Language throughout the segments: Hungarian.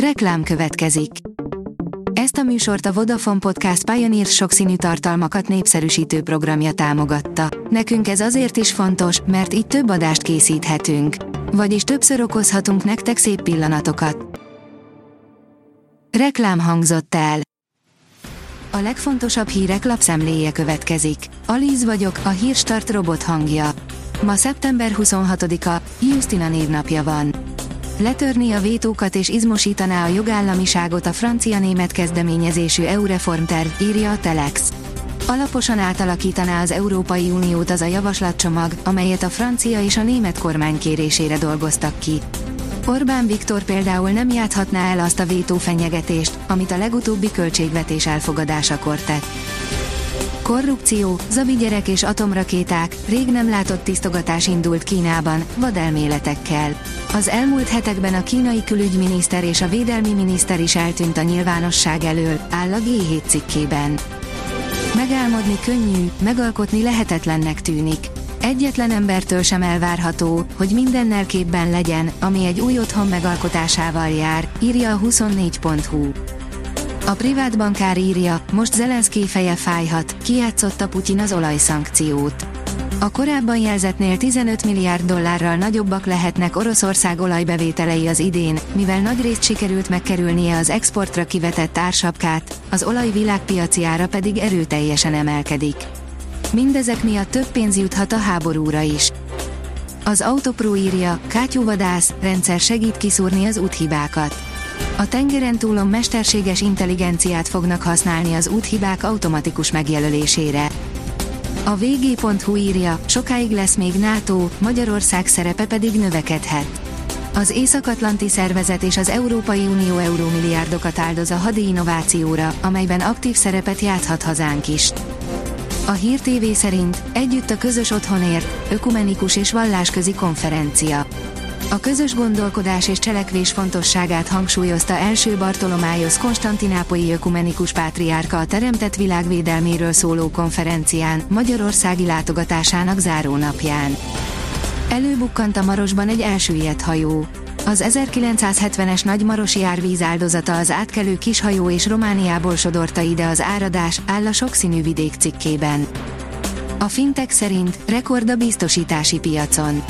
Reklám következik. Ezt a műsort a Vodafone Podcast Pioneer sokszínű tartalmakat népszerűsítő programja támogatta. Nekünk ez azért is fontos, mert így több adást készíthetünk. Vagyis többször okozhatunk nektek szép pillanatokat. Reklám hangzott el. A legfontosabb hírek lapszemléje következik. Alíz vagyok, a hírstart robot hangja. Ma szeptember 26-a, Justina névnapja van. Letörni a vétókat és izmosítaná a jogállamiságot a francia-német kezdeményezésű EU-reformterv, írja a Telex. Alaposan átalakítaná az Európai Uniót az a javaslatcsomag, amelyet a francia és a német kormány kérésére dolgoztak ki. Orbán Viktor például nem játhatná el azt a vétó fenyegetést, amit a legutóbbi költségvetés elfogadásakor tett. Korrupció, zabi gyerek és atomrakéták, rég nem látott tisztogatás indult Kínában, vadelméletekkel. Az elmúlt hetekben a kínai külügyminiszter és a védelmi miniszter is eltűnt a nyilvánosság elől, áll a G7 cikkében. Megálmodni könnyű, megalkotni lehetetlennek tűnik. Egyetlen embertől sem elvárható, hogy mindennel képben legyen, ami egy új otthon megalkotásával jár, írja a 24.hu. A privát bankár írja, most Zelenszky feje fájhat, kijátszotta Putyin az olajszankciót. A korábban jelzetnél 15 milliárd dollárral nagyobbak lehetnek Oroszország olajbevételei az idén, mivel nagyrészt sikerült megkerülnie az exportra kivetett ársapkát, az olaj világpiaci ára pedig erőteljesen emelkedik. Mindezek miatt több pénz juthat a háborúra is. Az Autopro írja, kátyúvadász, rendszer segít kiszúrni az úthibákat. A tengeren túlon mesterséges intelligenciát fognak használni az úthibák automatikus megjelölésére. A vg.hu írja, sokáig lesz még NATO, Magyarország szerepe pedig növekedhet. Az Észak-Atlanti Szervezet és az Európai Unió eurómilliárdokat áldoz a hadi innovációra, amelyben aktív szerepet játszhat hazánk is. A Hír TV szerint együtt a közös otthonért, ökumenikus és vallásközi konferencia. A közös gondolkodás és cselekvés fontosságát hangsúlyozta első Bartolomájosz konstantinápolyi ökumenikus pátriárka a teremtett világvédelméről szóló konferencián, Magyarországi látogatásának zárónapján. Előbukkant a Marosban egy elsüllyedt hajó. Az 1970-es nagymarosi árvíz áldozata az átkelő kishajó és Romániából sodorta ide az áradás, áll a sokszínű vidék cikkében. A fintek szerint rekord a biztosítási piacon.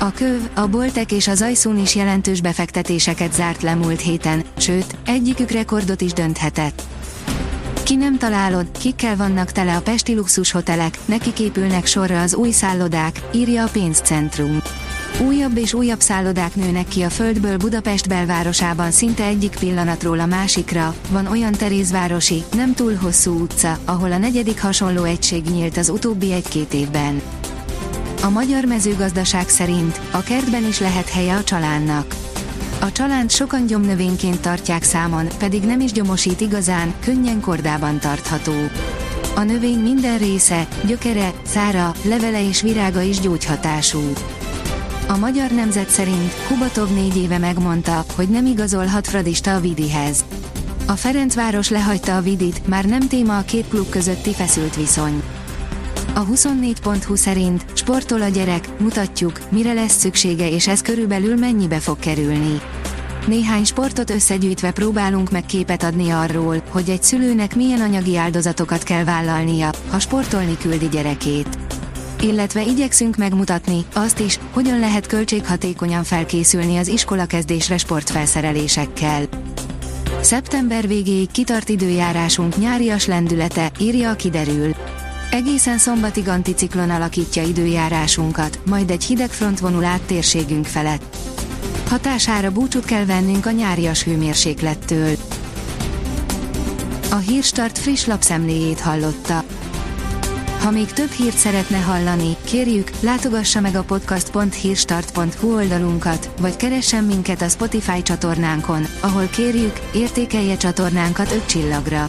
A köv, a boltek és az ajszún is jelentős befektetéseket zárt le múlt héten, sőt, egyikük rekordot is dönthetett. Ki nem találod, kikkel vannak tele a pesti luxushotelek, nekik épülnek sorra az új szállodák, írja a pénzcentrum. Újabb és újabb szállodák nőnek ki a földből Budapest belvárosában szinte egyik pillanatról a másikra, van olyan Terézvárosi, nem túl hosszú utca, ahol a negyedik hasonló egység nyílt az utóbbi egy-két évben. A magyar mezőgazdaság szerint a kertben is lehet helye a csalánnak. A csalánt sokan gyomnövényként tartják számon, pedig nem is gyomosít igazán, könnyen kordában tartható. A növény minden része, gyökere, szára, levele és virága is gyógyhatású. A magyar nemzet szerint Kubatov négy éve megmondta, hogy nem igazolhat Fradista a Vidihez. A Ferencváros lehagyta a Vidit, már nem téma a két klub közötti feszült viszony. A 24.hu szerint sportol a gyerek, mutatjuk, mire lesz szüksége és ez körülbelül mennyibe fog kerülni. Néhány sportot összegyűjtve próbálunk meg képet adni arról, hogy egy szülőnek milyen anyagi áldozatokat kell vállalnia, ha sportolni küldi gyerekét. Illetve igyekszünk megmutatni azt is, hogyan lehet költséghatékonyan felkészülni az iskolakezdésre sportfelszerelésekkel. Szeptember végéig kitart időjárásunk nyárias lendülete, írja a kiderül. Egészen szombatig anticiklon alakítja időjárásunkat, majd egy hideg front vonul át térségünk felett. Hatására búcsút kell vennünk a nyárias hőmérséklettől. A Hírstart friss lapszemléjét hallotta. Ha még több hírt szeretne hallani, kérjük, látogassa meg a podcast.hírstart.hu oldalunkat, vagy keressen minket a Spotify csatornánkon, ahol kérjük, értékelje csatornánkat 5 csillagra.